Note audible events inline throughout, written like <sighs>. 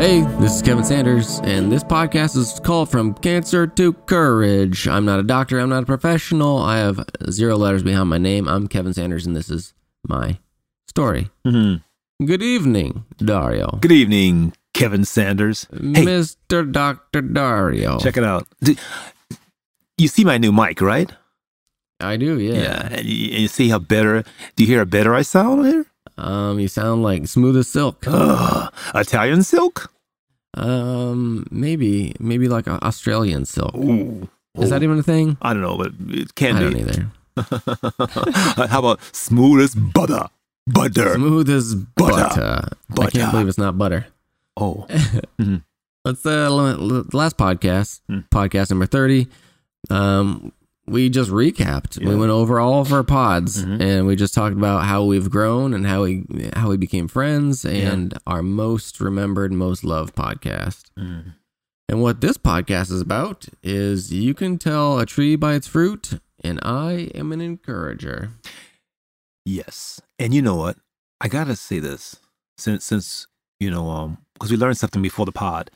Hey, this is Kevin Sanders, and this podcast is called From Cancer to Courage. I'm not a doctor, I'm not a professional. I have zero letters behind my name. I'm Kevin Sanders, and this is my story. Mm-hmm. Good evening, Dario. Good evening, Kevin Sanders. Hey, Mr. Dr. Dario. check it out. You see my new mic, right? I do, yeah. And you, and you see how better? Do you hear how better I sound here? Um, you sound like smooth as silk. Ugh, Italian silk. Um, maybe, maybe like Australian silk. Ooh, Is that even a thing? I don't know, but it can I be. either. <laughs> how about smooth as butter? Butter. Smooth as Butter. butter. I can't believe it's not butter. Oh, <laughs> Let's uh, last podcast, Hmm. podcast number thirty. Um, we just recapped. We went over all of our pods, Mhm. and we just talked about how we've grown and how we how we became friends, and our most remembered, most loved podcast. Mm. And what this podcast is about is you can tell a tree by its fruit, and I am an encourager. yes. And you know what? I gotta say this since since you know um because we learned something before the pod.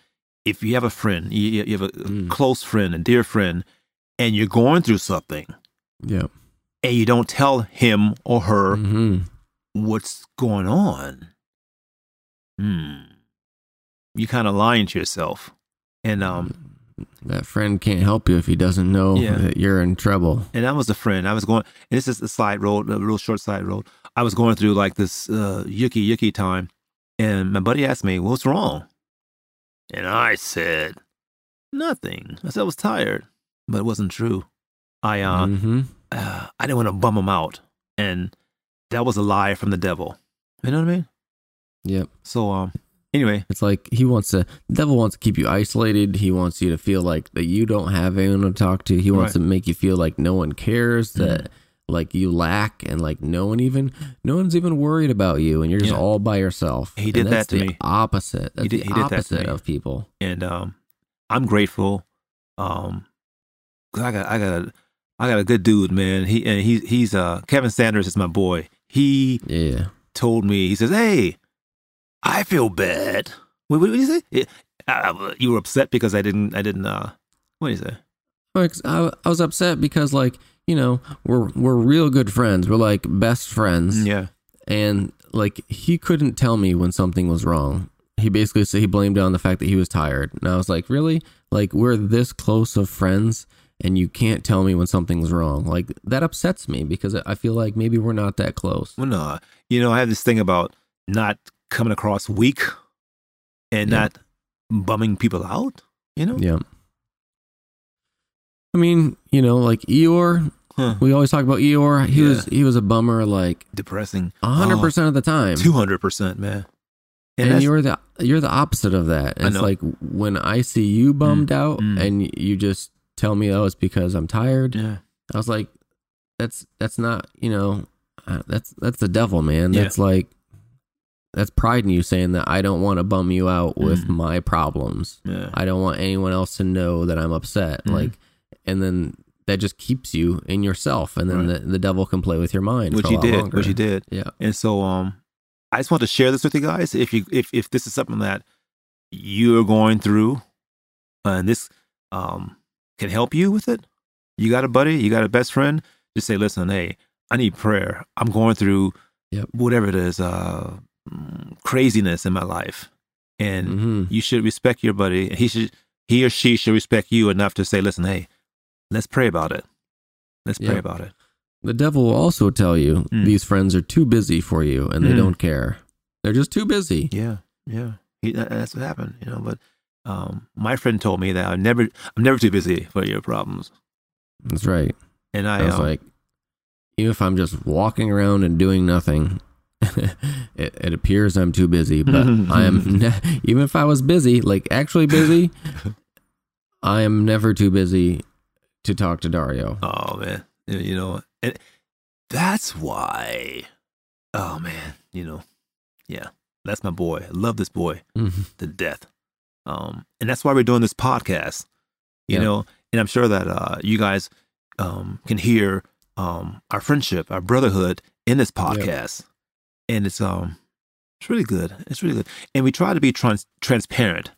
If you have a friend, you, you have a Mm. close friend, a dear friend, and you're going through something, Yep. and you don't tell him or her hmm what's going on, hmm, you kind of lying to yourself. And um, That friend can't help you if he doesn't know Yeah. that you're in trouble. and I was a friend. I was going, and this is a side road, a real short side road. I was going through like this uh, yucky yucky time, and my buddy asked me, "What's wrong?" And I said, "Nothing." I said I was tired, but it wasn't true. I uh, hmm uh I didn't want to bum him out, and that was a lie from the devil. You know what I mean? Yep. So um, anyway, It's like he wants to, the devil wants to keep you isolated. He wants you to feel like that you don't have anyone to talk to. He wants Right. to make you feel like no one cares, that Mhm. like you lack, and like no one even, no one's even worried about you, and you're just Yeah. all by yourself. He did that's that to the me. Opposite. That's did- the he did that to opposite me. of people. and um, I'm grateful. Um, I got I got a I got a good dude, man. He and he he's uh Kevin Sanders is my boy. He Yeah. told me he says, "Hey, I feel bad." What, what did he say? It, uh, you were upset because I didn't I didn't uh what did he say? I, I was upset because like you know we're we're real good friends. We're like best friends. Yeah, and like he couldn't tell me when something was wrong. He basically said he blamed it on the fact that he was tired, and I was like, really? Like we're this close of friends, and you can't tell me when something's wrong. Like that upsets me because I feel like maybe we're not that close. well, no, you know I have this thing about not coming across weak and Yeah. not bumming people out. You know? Yeah. I mean, you know, like Eeyore. Huh. We always talk about Eeyore. He Yeah. was he was a bummer like Depressing. hundred percent of the time. Two hundred percent, man. and that's- you're the you're the opposite of that. It's like when I see you bummed out mm. and you just tell me, "Oh, it's because I'm tired." yeah. I was like, "That's that's not you know, uh, that's that's the devil, man. Yeah. That's like that's pride in you saying that I don't want to bum you out with Mm. my problems. Yeah. I don't want anyone else to know that I'm upset. Mm. Like, and then that just keeps you in yourself, and then Right. the, the devil can play with your mind. which he did, longer. which he did. Yeah. And so, um, I just want to share this with you guys. If you, if if this is something that you're going through, and this um can help you with it, you got a buddy, you got a best friend. Just say, listen, hey, I need prayer. I'm going through Yep. whatever it is, uh, craziness in my life, and hmm you should respect your buddy. He should, he or she should respect you enough to say, listen, hey, let's pray about it. Let's pray about it. The devil will also tell you Mm. these friends are too busy for you and they Mm. don't care. They're just too busy. Yeah, yeah. He, that, that's what happened, you know. But um, my friend told me that I'm never, I'm never too busy for your problems, That's right. and I, I was um, like, even if I'm just walking around and doing nothing, <laughs> it, it appears I'm too busy. <laughs> But I am, <laughs> ne- even if I was busy, like actually busy, I am never too busy to talk to Dario. oh man, you know, and that's why. Oh man, you know, yeah, that's my boy. I love this boy Mhm. to death. Um, and that's why we're doing this podcast. You Yeah. know, and I'm sure that uh, you guys um, can hear um, our friendship, our brotherhood in this podcast, and it's um, It's really good. It's really good. And we try to be trans- transparent.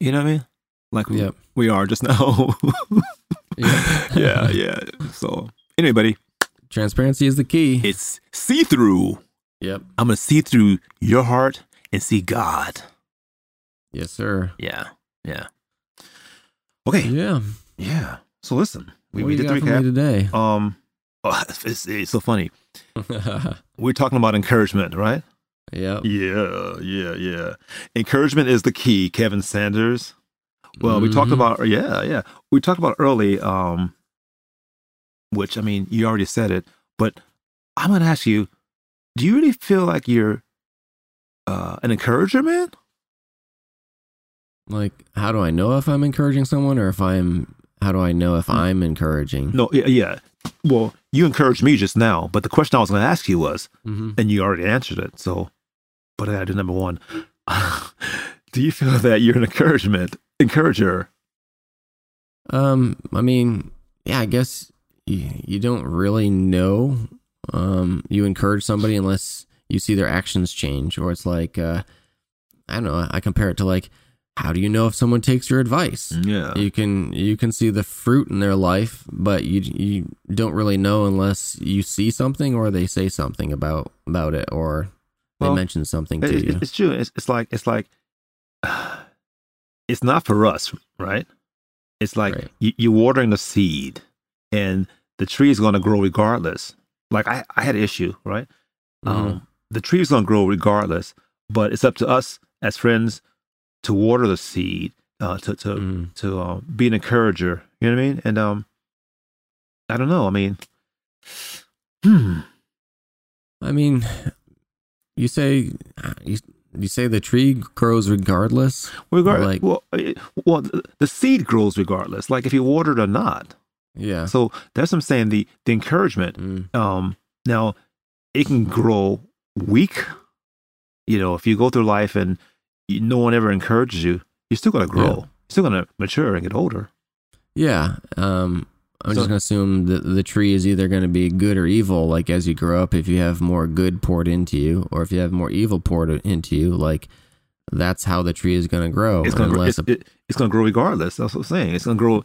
You know what I mean? Like we, Yep. we are just now. <laughs> Yep. yeah, yeah. So, anyway, buddy, Transparency is the key. it's see through. Yep. I'm to see through your heart and see God. Yes, sir. Yeah, yeah. Okay, Yeah. yeah. So, listen, we, what we did the got for me recap. today? Um, oh, <laughs> it's, it's so funny. <laughs> We're talking about encouragement, right? yep. Yeah, yeah, yeah. Encouragement is the key, Kevin Sanders. Well, we talked Mhm. about yeah, yeah. We talked about early, um, which I mean, you already said it, but I'm gonna ask you: Do you really feel like you're uh, an encourager, man? Like, how do I know if I'm encouraging someone or if I'm, how do I know if I'm encouraging? No, yeah, yeah. Well, you encouraged me just now, but the question I was gonna ask you was, hmm and you already answered it. So, but I gotta do number one. <laughs> do you feel that you're an encouragement encourager? Um, I mean, yeah, I guess you, you don't really know. Um, you encourage somebody unless you see their actions change, or it's like, uh, I don't know. I compare it to like, how do you know if someone takes your advice? Yeah. You can you can see the fruit in their life, but you you don't really know unless you see something or they say something about about it or they Well, mention something It- to it- you. It's true. It's, it's like it's like <sighs> it's not for us, right? It's like Right. you, you're watering the seed, and the tree is going to grow regardless. Like I, I had an issue, right? Mhm. Um, the tree is going to grow regardless, but it's up to us as friends to water the seed, uh, to to Mhm. to um, be an encourager. You know what I mean? And um, I don't know. I mean, hmm. I mean, you say you, you say the tree grows regardless. Regard, Like- well, eh, well, the- the seed grows regardless, like if you water it or not. Yeah. So that's what I'm saying. The the encouragement. Mm. Um, now it can grow weak. You know, if you go through life and you, no one ever encourages you, you're still going to grow. Yeah. You're still going to mature and get older. Yeah. Um, I'm So- just gonna assume that the tree is either gonna be good or evil. Like as you grow up, if you have more good poured into you, or if you have more evil poured into you, like that's how the tree is gonna grow. It's going to it, to grow regardless. That's what I'm saying. It's going to grow.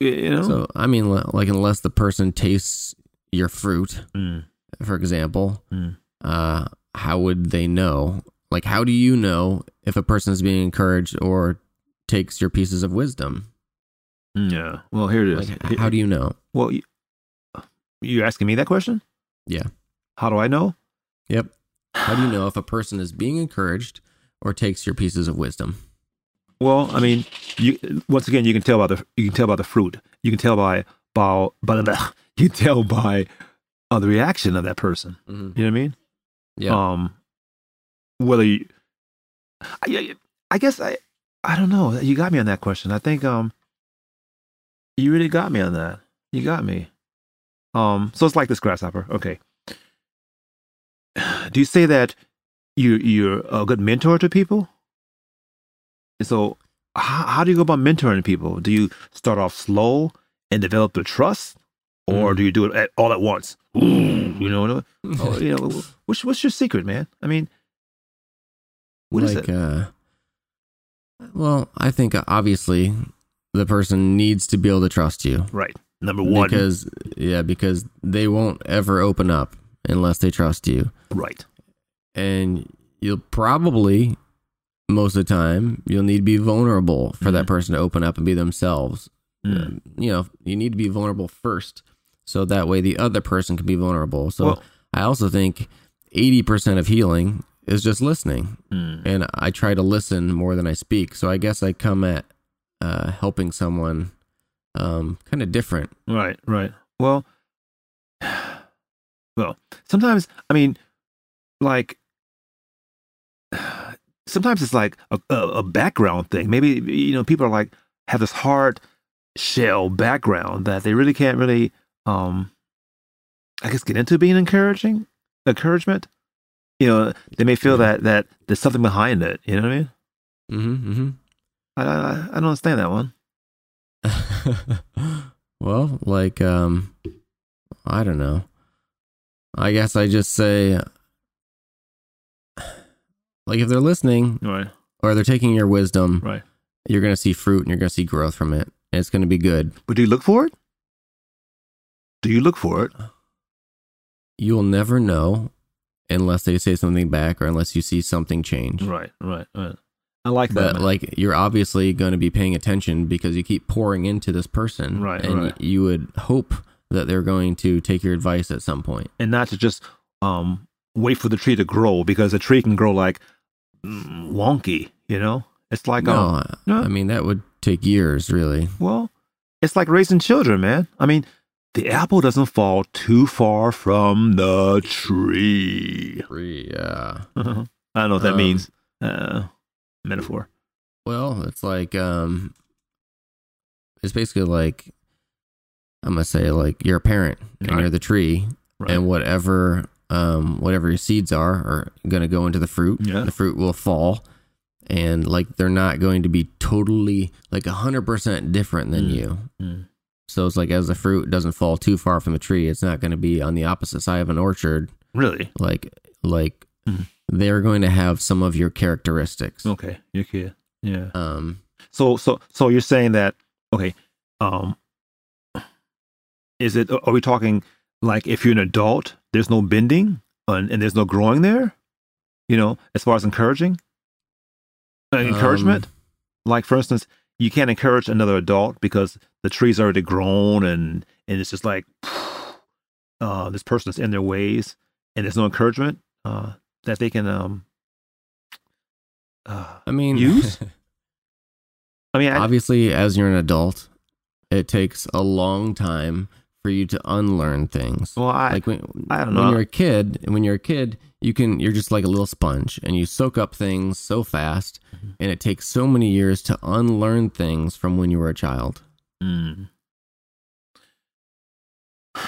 You know. So I mean, like unless the person tastes your fruit, Mm, for example, Mm. uh, how would they know? Like, how do you know if a person is being encouraged or takes your pieces of wisdom? yeah. Well, here it is. Like, how do you know? well, you, you asking me that question? Yeah. How do I know? Yep. How do you know if a person is being encouraged or takes your pieces of wisdom? Well, I mean, you once again you can tell by the you can tell by the fruit. You can tell by by, by the <laughs> you can tell by uh, the reaction of that person. Mm-hmm. You know what I mean? Yeah. Um, whether you, I, I guess I I don't know. You got me on that question. I think um, you really got me on that. You got me. Um, so it's like this grasshopper. Okay. <sighs> Do you say that you you're a good mentor to people? So how, how do you go about mentoring people? Do you start off slow and develop the trust, or Mm. do you do it at, all at once? You know, <laughs> oh, you know, what's what's your secret, man? I mean, what is like, it? uh, well, I think uh, obviously the person needs to be able to trust you Right, number one. because yeah, because they won't ever open up unless they trust you, right, and you'll probably most of the time you'll need to be vulnerable for that Mhm. person to open up and be themselves. Mm. Um, you know, you need to be vulnerable first, so that way the other person can be vulnerable. So Well- I also think eighty percent of healing is just listening Mm. and I try to listen more than I speak. So I guess I come at uh, helping someone um, kind of different. right, right. Well, <sighs> well, sometimes I mean, like, <sighs> sometimes it's like a, a, a background thing. Maybe you know, people are like have this hard shell background that they really can't really, um, I guess, get into being encouraging, encouragement. You know, they may feel Yeah. that that there's something behind it. You know what I mean? Mm-hmm, I I, I don't understand that one. mm-hmm. <laughs> well, like um, I don't know. I guess I just say <sighs> like if they're listening Right. or they're taking your wisdom, Right. you're going to see fruit and you're going to see growth from it. And it's going to be good. But do you look for it? Do you look for it? You'll never know unless they say something back or unless you see something change. Right. Right. Right. I like that. But man. like you're obviously going to be paying attention because you keep pouring into this person, Right, And right. you would hope that they're going to take your advice at some point. and not to just um wait for the tree to grow because a tree can grow like mm, wonky. You know, it's like no, um, no. I mean that would take years, really. well, it's like raising children, man. I mean, the apple doesn't fall too far from the tree. Tree, Yeah. <laughs> I don't know what that Um, means. Uh, metaphor. Well, it's like um, it's basically like I'm gonna say like you're a parent and Right. you're the tree, Right. and whatever um whatever your seeds are are gonna go into the fruit. Yeah. The fruit will fall, and like they're not going to be totally like a hundred percent different than Mm. you. Mm. So it's like as the fruit doesn't fall too far from the tree, it's not going to be on the opposite side of an orchard. Really? Like like Mhm. they're going to have some of your characteristics. Okay. You're. Yeah. Um, So so so you're saying that okay, um is it are we talking like if you're an adult, there's no bending and, and there's no growing there? You know, as far as encouraging? Uh, encouragement? Um, like for instance, you can't encourage another adult because the tree's already grown and and it's just like <sighs> uh this person's in their ways and there's no encouragement uh that they can um uh I mean, Use? <laughs> I mean I, obviously, as you're an adult, it takes a long time for you to unlearn things. well I like when, I don't when know. you're a kid, when you're a kid, you can you're just like a little sponge and you soak up things so fast, Mm-hmm. and it takes so many years to unlearn things from when you were a child. Mm. <sighs>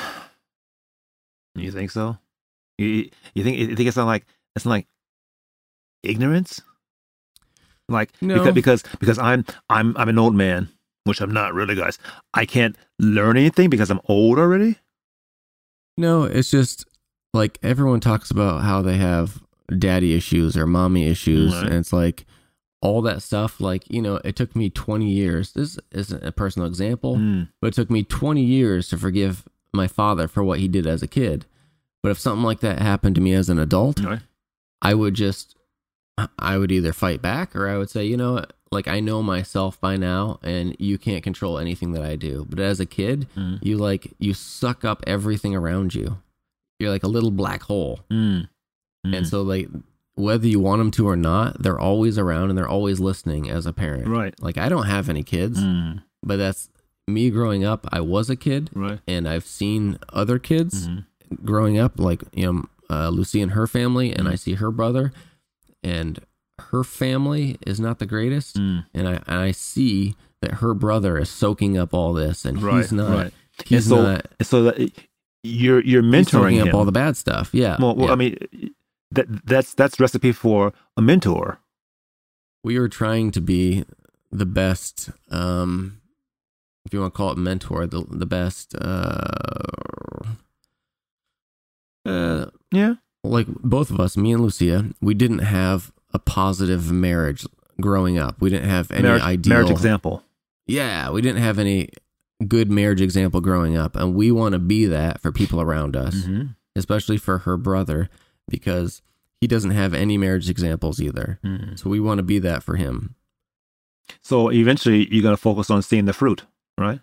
You think so? You, you think you think it's not like it's not like ignorance? Like No. because because because I'm I'm I'm an old man, which I'm not really, guys. I can't learn anything because I'm old already. No, it's just like everyone talks about how they have daddy issues or mommy issues, Right. and it's like all that stuff. Like you know, it took me 20 years. This isn't a personal example, Mm. but it took me 20 years to forgive my father for what he did as a kid. But if something like that happened to me as an adult, Right. I would just, I would either fight back or I would say, you know, what, like I know myself by now and you can't control anything that I do. But as a kid, Mm. you like, you suck up everything around you. You're like a little black hole. Mm. And Mm. so, like, whether you want them to or not, they're always around and they're always listening as a parent. right. Like, I don't have any kids, Mm. but that's me growing up. I was a kid Right. and I've seen other kids Mhm. growing up, like you know, uh, Lucy and her family, and I Mm. see her brother, and her family is not the greatest, Mm. and I and I see that her brother is soaking up all this, and Right. he's not. right. He's so not. so that you're you're mentoring soaking him. up all the bad stuff. Yeah. well, well yeah. I mean that that's that's recipe for a mentor. we were trying to be the best. Um, if you want to call it mentor, the the best. Uh, uh, Yeah. like both of us, me and Lucia, we didn't have a positive marriage growing up. We didn't have any marriage, ideal marriage example. Yeah, we didn't have any good marriage example growing up, and we want to be that for people around us, Mm-hmm. especially for her brother because he doesn't have any marriage examples either. Mm-hmm. So we want to be that for him. So eventually, you're gonna focus on seeing the fruit, right?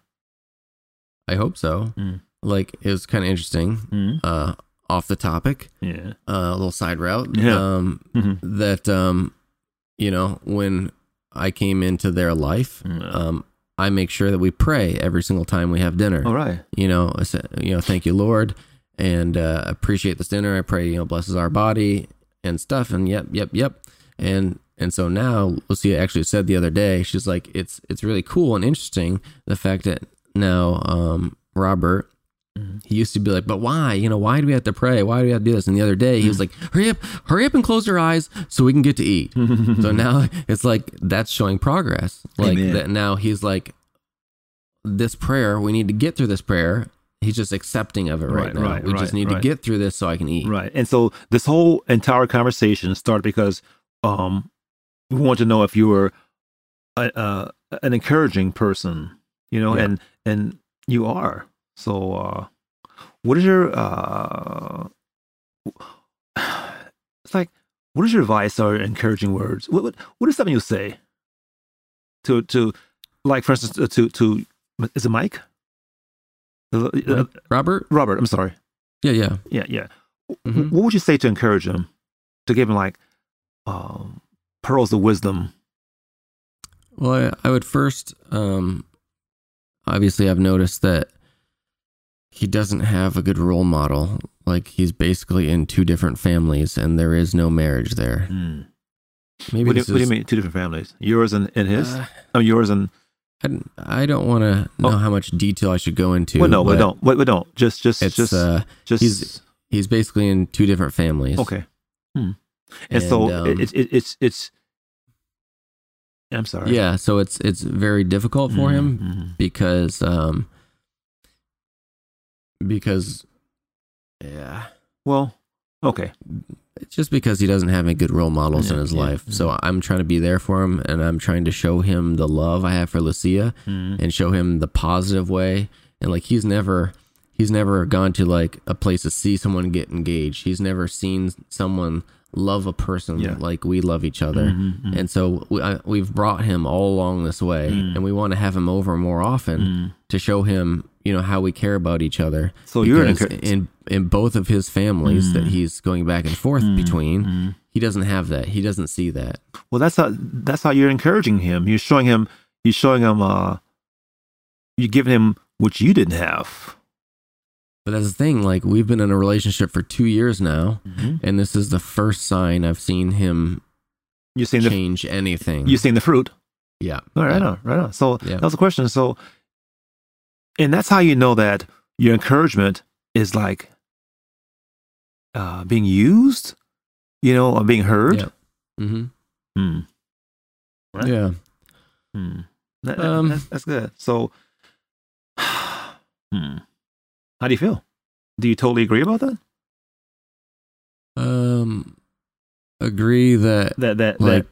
I hope so. Mm. Like it was kind of interesting. Mm-hmm. Uh, off the topic, Yeah. uh, a little side route. Yeah. Um, Mm-hmm. that um, you know, when I came into their life, um, I make sure that we pray every single time we have dinner. All right. You know, I say, you know, thank you, Lord, and uh, appreciate this dinner. I pray, you know, blesses our body and stuff. And yep, yep, yep. And and so now Lucia actually said the other day, she's like, it's it's really cool and interesting the fact that now um, Robert. Mhm. He used to be like, but why? You know, why do we have to pray? Why do we have to do this? And the other day, he was like, hurry up, hurry up and close your eyes so we can get to eat. <laughs> so now it's like that's showing progress. Like Amen. that now he's like, this prayer, we need to get through this prayer. He's just accepting of it right, Right, now. right, we just need right. to get through this so I can eat. Right. And so this whole entire conversation started because um, we want to know if you were a, uh, an encouraging person, you know, Yeah. and and you are. So, uh, what is your uh, it's like, what is your advice or encouraging words? What what, what is something you say to to like, for instance, to to is it Mike? Uh, uh, Robert? Robert, I'm sorry. Yeah, yeah. Yeah, yeah. Mhm. What would you say to encourage him? To give him like um, pearls of wisdom. Well, I, I would first, um, obviously, I've noticed that he doesn't have a good role model. Like he's basically in two different families, and there is no marriage there. Maybe What, do, this what do you mean? Two different families. Yours and, and his. Uh, oh, yours and. I, don't- want to know Oh. how much detail I should go into. Well, no, we don't. We, we don't. Just, just, just, uh, just. he's- he's basically in two different families. okay. Hmm. And, so um, it, it, it's it's. I'm sorry. yeah, so it's it's very difficult for him Mhm. because um because yeah Well, okay. it's just because he doesn't have any good role models in his yeah, life. yeah. So I'm trying to be there for him and I'm trying to show him the love I have for Lucia Mhm. and show him the positive way. And like he's never he's never gone to like a place to see someone get engaged. He's never seen someone love a person Yeah. like we love each other. Mhm, mhm. And so we, I, we've brought him all along this way, Mm. and we want to have him over more often Mhm. to show him, you know, how we care about each other. So you're in in both of his families that Mm. he's going back and forth Mm, between, mhm. he doesn't have that. He doesn't see that. Well, that's how that's how you're encouraging him. You're showing him. You're showing him. Uh, you're giving him what you didn't have. But that's the thing. Like we've been in a relationship for two years now, Mm-hmm. and this is the first sign I've seen him You're seeing the. change anything. You're seeing the fruit. yeah. All right, yeah. right on, right on. So Yeah. that was the question. So, and that's how you know that your encouragement is like uh, being used, you know, or being heard. Yeah. Mm-hmm. Hmm. Right. Yeah. Hmm. That- that- Um, that's, that's good. So, <sighs> hmm. How do you feel? Do you totally agree about that? Um. Agree that That that like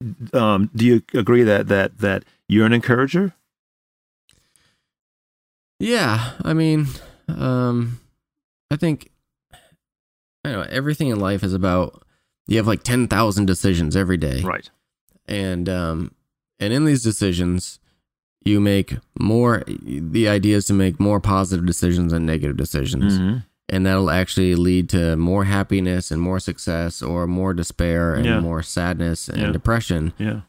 that. Um. Do you agree that that that you're an encourager? Yeah, I mean, um, I think I don't know everything in life is about you have like ten thousand decisions every day, Right. and um, and in these decisions, you make more. The idea is to make more positive decisions than negative decisions, Mhm. and that'll actually lead to more happiness and more success, or more despair and Yeah. more sadness and Yeah. depression. Yeah.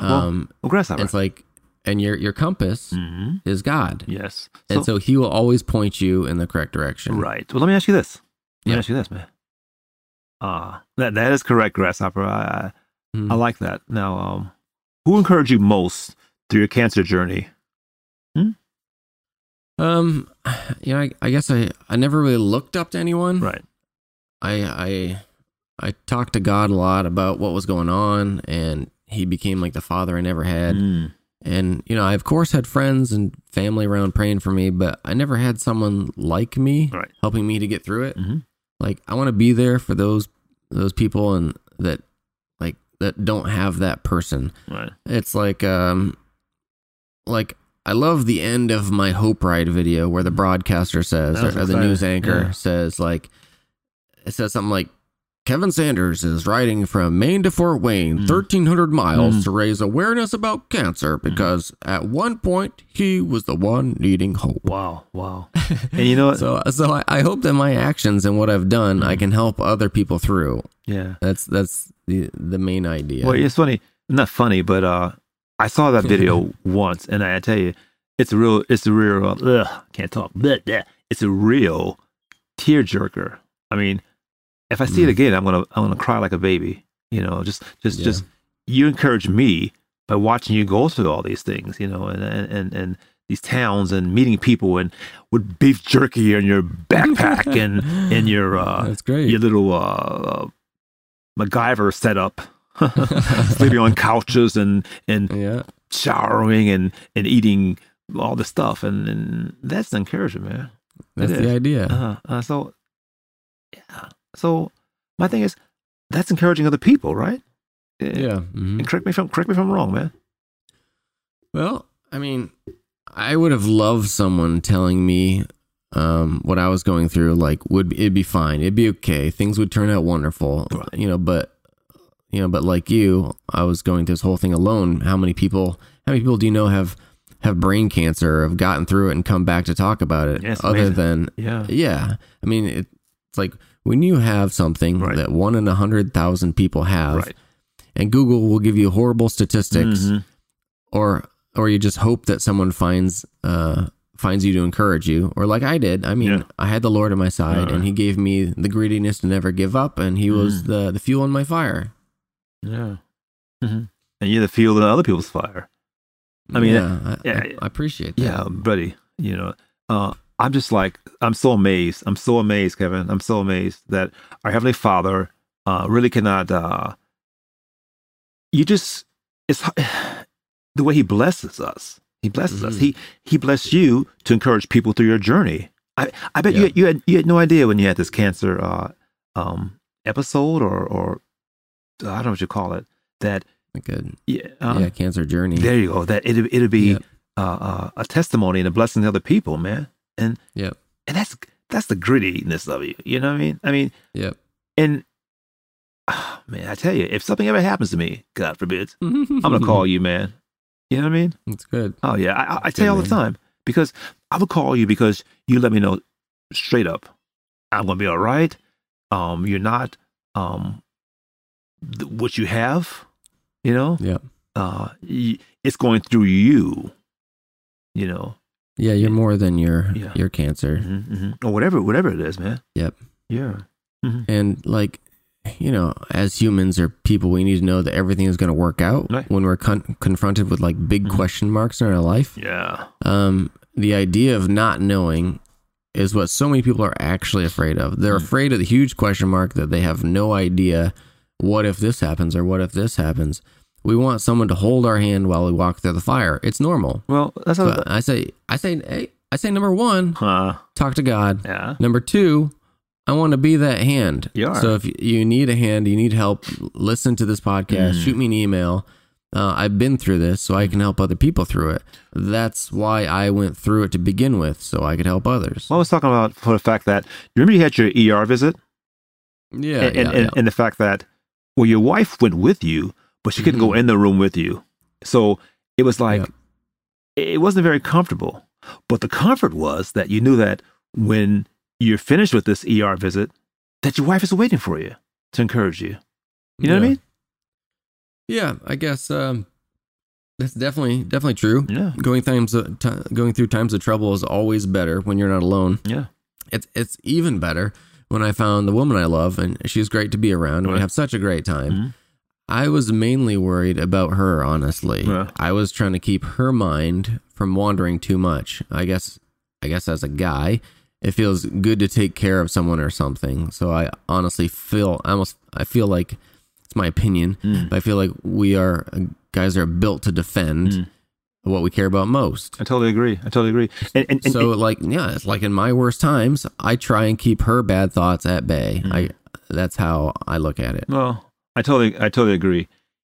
Well, Um, Well, grasshopper. it's like, and your your compass Mhm. is God. Yes. And so he will always point you in the correct direction. Right. Well, let me ask you this. Let me ask you this, man. Ah, that that is correct, grasshopper. I I, Mhm. I like that. Now, um, who encouraged you most through your cancer journey? Hmm? Um, you know, I, I guess I, I never really looked up to anyone. Right. I, I, I talked to God a lot about what was going on, and He became like the father I never had. Mm. And you know, I of course had friends and family around praying for me, but I never had someone like me Right. helping me to get through it. Mhm. Like I want to be there for those those people and that like that don't have that person. Right. It's like um like I love the end of my Hope Ride video where the broadcaster says was or, the news anchor Yeah. says like it says something like Kevin Sanders is riding from Maine to Fort Wayne, Mm. 1300 miles Mm. to raise awareness about cancer because at one point he was the one needing hope. Wow. Wow. and you know what? <laughs> So so I, I hope that my actions and what I've done I Mm. can help other people through. yeah. That's that's the the main idea. Well, it's funny. Not funny, but uh, I saw that video <laughs> once, and I tell you, it's a real. It's a real. Uh, ugh, can't talk. Blah. It's a real tearjerker. I mean, if I see it Mm. again, I'm gonna I'm gonna cry like a baby. You know, just just Yeah. just you encourage me by watching you go through all these things. You know, and and and, these towns and meeting people and with beef jerky in your backpack <laughs> and in your uh That's great. your little uh MacGyver setup, <laughs> sleeping on couches and and <laughs> yeah. showering and and eating all this stuff, and, and that's encouragement, man. That's the idea. Uh, uh, so yeah, so my thing is that's encouraging other people, right? Yeah. mhm. And correct me if I'm correct me if I'm wrong, man. Well, I mean, I would have loved someone telling me um, what I was going through. Like, would it'd be fine? It'd be okay. Things would turn out wonderful. Right. You know, but you know, but like you, I was going through this whole thing alone. How many people? How many people do you know have have brain cancer, have gotten through it, and come back to talk about it? It's other amazing. than Yeah. yeah, I mean, it, it's like when you have something Right. that one in a hundred thousand people have, Right. and Google will give you horrible statistics Mhm. or or you just hope that someone finds uh finds you to encourage you or like I did I mean Yeah. I had the Lord at my side Uh. and he gave me the greediness to never give up and he was Mm. the the fuel in my fire Yeah. Mhm. And you're the fuel in other people's fire. I mean, yeah, I, yeah, I, I appreciate that Yeah, buddy. You know, uh, I'm just like I'm so amazed. I'm so amazed, Kevin. I'm so amazed that our heavenly Father uh, really cannot. Uh, you just it's <sighs> the way He blesses us. He blesses us. Mhm. He He blessed you to encourage people through your journey. I I bet Yeah. you you had you had no idea when you had this cancer uh, um, episode or or I don't know what you call it that like a yeah uh, yeah cancer journey there you go that it it'll be Yep. uh, uh, a testimony and a blessing to other people, man. And Yep. And that's that's the grittiness of you. You know what I mean? I mean, yep and ah, man, I tell you, if something ever happens to me, God forbid, <laughs> I'm gonna call you, man. You know what I mean? it's good Oh yeah, I, I, I tell you all the time because I would call you because you let me know straight up, I'm gonna be all right. Um, you're not um th- what you have. You know, yep uh, y- it's going through you. You know, yeah you're more than your Yeah. your cancer hmm hmm or whatever, whatever it is, man. Yep. Yeah. and like you know as humans or people we need to know that everything is going to work out Right. when we're con- confronted with like big Mhm. question marks in our life Yeah. um the idea of not knowing is what so many people are actually afraid of they're Mm. afraid of the huge question mark that they have no idea what if this happens or what if this happens we want someone to hold our hand while we walk through the fire it's normal Well, that's how. i say i say i say number one huh. talk to god Yeah. Number two, I want to be that hand. You are. So if you need a hand, you need help, listen to this podcast, Mm. shoot me an email. Uh, I've been through this, so I can help other people through it. That's why I went through it to begin with, so I could help others. Well, I was talking about for the fact that remember you had your ER visit, yeah, and, yeah, and, and, yeah. and the fact that well, your wife went with you, but she couldn't go Mhm. in the room with you, so it was like Yep. it wasn't very comfortable. But the comfort was that you knew that when you're finished with this ER visit, that your wife is waiting for you to encourage you. You know what I mean? Yeah, I guess um, that's definitely definitely true. Yeah. Going times of, ti going through times of trouble is always better when you're not alone. Yeah. It's it's even better when I found the woman I love and she's great to be around and we have such a great time. Mhm. I was mainly worried about her, honestly. Yeah. I was trying to keep her mind from wandering too much. I guess I guess as a guy, it feels good to take care of someone or something. So I honestly feel I almost I feel like it's my opinion, Mm. but I feel like we are guys are built to defend Mm. what we care about most. I totally agree. I totally agree. And, and, and, so like yeah, it's like in my worst times, I try and keep her bad thoughts at bay. Mm. I that's how I look at it. Well, I totally, I totally agree.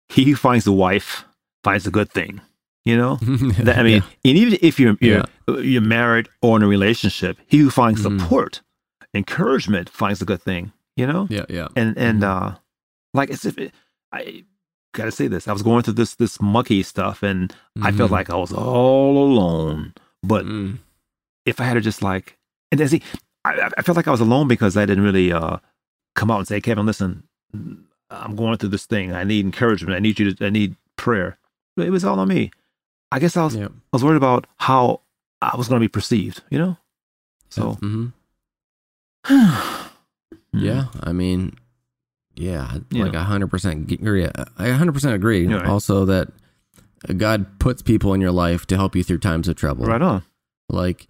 He who finds the wife finds a good thing. You know, <laughs> That- I mean, and even if you're you're, you're married or in a relationship, he who finds Mhm. support, encouragement finds a good thing. You know, yeah, yeah. and and Mhm. uh, like as if it, I gotta say this, I was going through this this mucky stuff, and I felt Mhm. like I was all alone. But Mm. if I had to just like, and then see, I, I felt like I was alone because I didn't really uh, come out and say, Kevin, listen, I'm going through this thing. I need encouragement. I need you to, I need prayer. But it was all on me. I guess I was, yeah. I was worried about how I was going to be perceived, you know? So, mm-hmm. yeah. <sighs> yeah, I mean, yeah, like a hundred percent agree. I a hundred percent agree. Yeah, right. Also, that God puts people in your life to help you through times of trouble. Right on. Like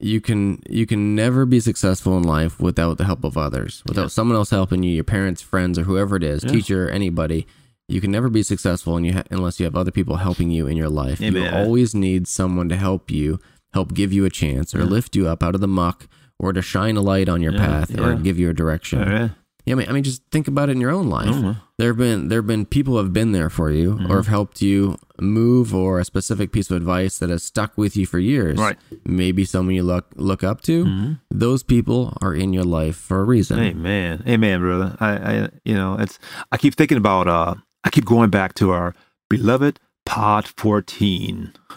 you can you can never be successful in life without the help of others. Without Yeah. someone else helping you, your parents, friends, or whoever it is, Yeah. teacher, anybody. You can never be successful and you ha- unless you have other people helping you in your life. You Amen. always need someone to help you, help give you a chance, or Yeah. lift you up out of the muck, or to shine a light on your Yeah, path, or give you a direction. Yeah, I mean, I mean, just think about it in your own life. Mhm. There have been there have been people who have been there for you Mm-hmm. or have helped you move, or a specific piece of advice that has stuck with you for years. Right. Maybe someone you look look up to. Mm-hmm. Those people are in your life for a reason. Amen. Amen, brother. I, I you know, it's I keep thinking about uh I keep going back to our beloved pod 14. <laughs>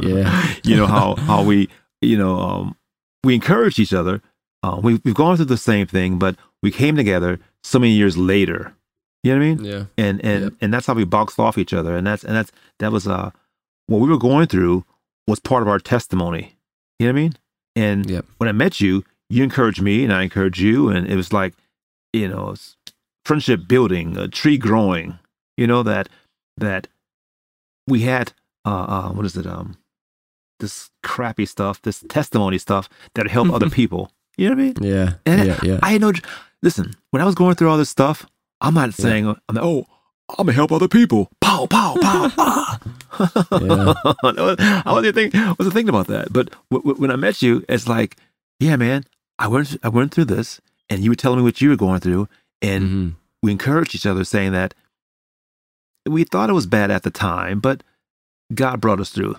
yeah. <laughs> you know how how we you know um we encourage each other. Uh, we we've gone through the same thing, but we came together so many years later. You know what I mean? Yeah. and and Yep. and that's how we boxed off each other and that's and that's that was uh what we were going through was part of our testimony you know what i mean and Yep. when i met you you encouraged me and i encouraged you and it was like you know friendship building a tree growing you know that that we had uh uh what is it um this crappy stuff this testimony stuff that help other <laughs> people you know what i mean Yeah. and Yeah. Yeah. I had no. Listen, when I was going through all this stuff, I'm not saying I'm like, oh, I'm gonna help other people. Pow, pow, pow. <laughs> ah. Yeah. <laughs> I wasn't thinking, wasn't thinking about that. But w- w- when I met you, it's like, yeah, man, I went, I went through this, and you were telling me what you were going through, and Mhm. we encouraged each other, saying that we thought it was bad at the time, but God brought us through,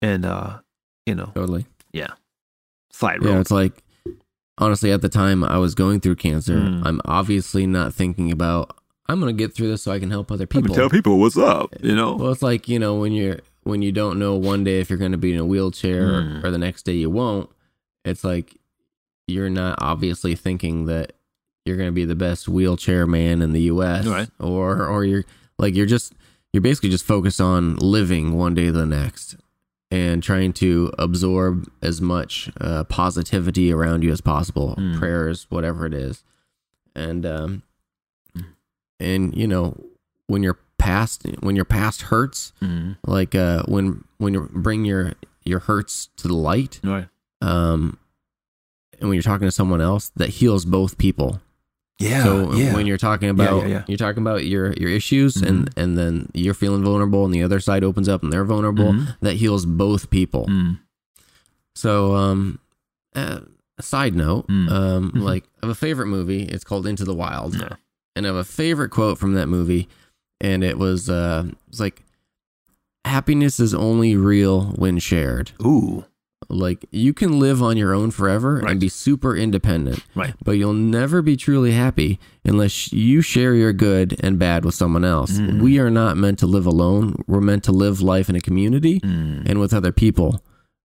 and uh, you know, Totally. Yeah. Side Yeah. It's like honestly, at the time I was going through cancer, Mm. I'm obviously not thinking about I'm gonna get through this so I can help other people. tell people what's up. You know, Well, it's like you know when you're when you don't know one day if you're going to be in a wheelchair Mm. or, or the next day you won't. It's like you're not obviously thinking that you're going to be the best wheelchair man in the U.S. Right. Or or you're like you're just you're basically just focused on living one day to the next and trying to absorb as much uh, positivity around you as possible, Mm. prayers, whatever it is, and um, Mm. and you know when you're past when your past hurts Mhm. like uh when when you bring your your hurts to the light right? um and when you're talking to someone else that heals both people Yeah, so yeah. when you're talking about yeah, yeah. you're talking about your your issues and and then you're feeling vulnerable and the other side opens up and they're vulnerable Mhm. that heals both people Mm. so um uh, side note Mm. um Mhm. like I have a favorite movie it's called into the wild Yeah. and I have a favorite quote from that movie, and it was uh, it was like, "Happiness is only real when shared." Ooh, Like you can live on your own forever Right. and be super independent, right. but you'll never be truly happy unless you share your good and bad with someone else. Mm. We are not meant to live alone. We're meant to live life in a community Mm. and with other people.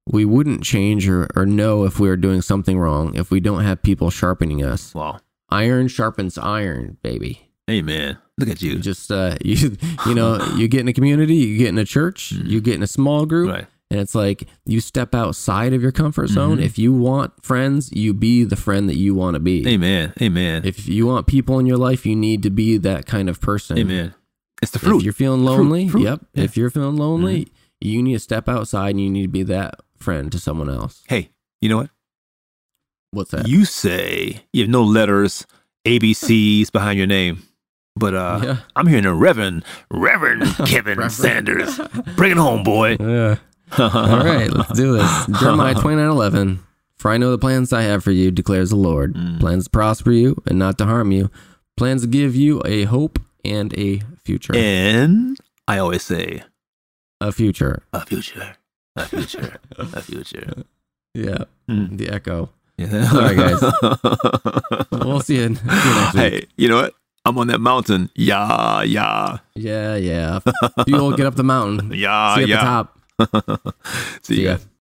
We wouldn't change or, or know if we are doing something wrong if we don't have people sharpening us. Wow. Iron sharpens iron, baby. Amen. Look at You you. just uh <laughs> you you know you get in a community you get in a church you get in a small group Right. And it's like you step outside of your comfort zone Mhm. if you want friends you be the friend that you want to be Amen. Amen. if you want people in your life you need to be that kind of person Amen. It's the fruit. if you're feeling lonely fruit. yep Yeah. if you're feeling lonely you need to step outside and you need to be that friend to someone else hey, you know what? what's that You say you have no letters, ABCs behind your name. But uh yeah I'm hearing a Reverend, Reverend <laughs> Kevin Reverend. Sanders. Bring it home, boy. yeah all right let's do this jeremiah <laughs> 29 11 for i know the plans i have for you declares the lord Mm. plans to prosper you and not to harm you plans to give you a hope and a future And I always say, a future a future, a future, a future. <laughs> yeah Mm. the echo Yeah. All right, guys. <laughs> we'll see you, see you next week Hey, you know what? I'm on that mountain. Yeah, yeah, yeah yeah you will get up the mountain yeah, see you at yeah. the top See see ya. ya